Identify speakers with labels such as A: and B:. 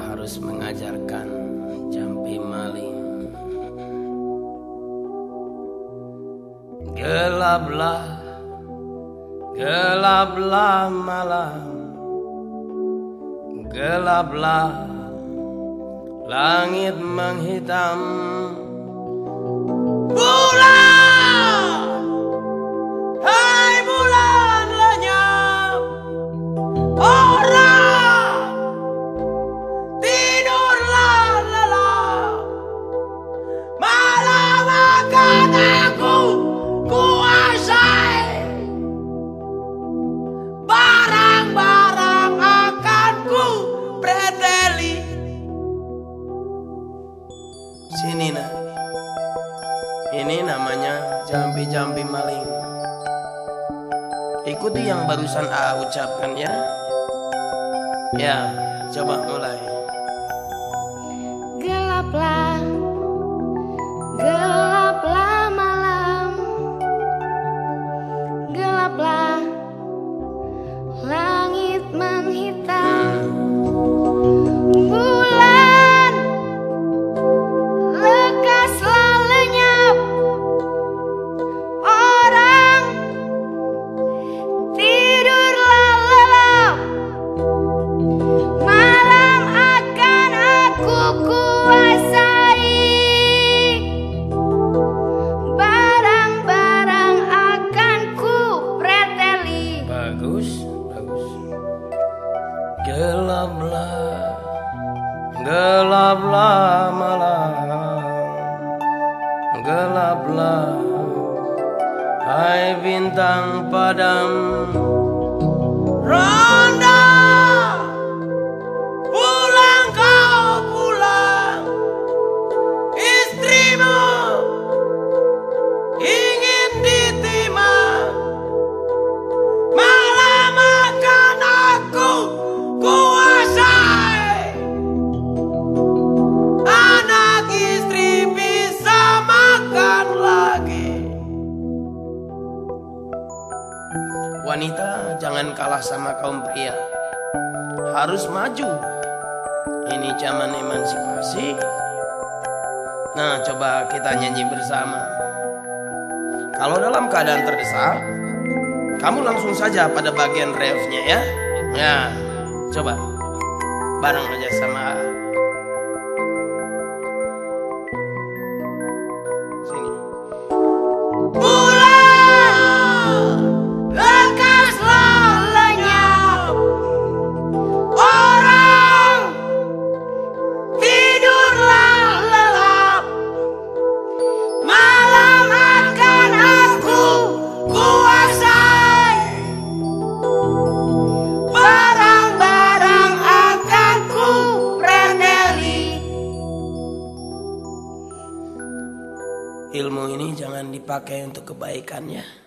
A: harus mengajarkan jampi maling Gelaplah Gelaplah malam. Gelaplah Langit menghitam. Bulan Sini nak. Ini namanya jampi-jampi maling. Ikuti yang barusan A ucapkan ya. Ya, coba mulai.
B: Gelaplah Gelaplah malam. Gelaplah.
A: Hai bintang padam. Ronda Wanita jangan kalah sama kaum pria. Harus maju. Ini zaman emansipasi. Nah coba kita nyanyi bersama. Kalau dalam keadaan terdesak kamu langsung saja pada bagian refnya ya. Ya, coba. Bareng aja sama Ilmu ini jangan dipakai untuk kebaikan ya.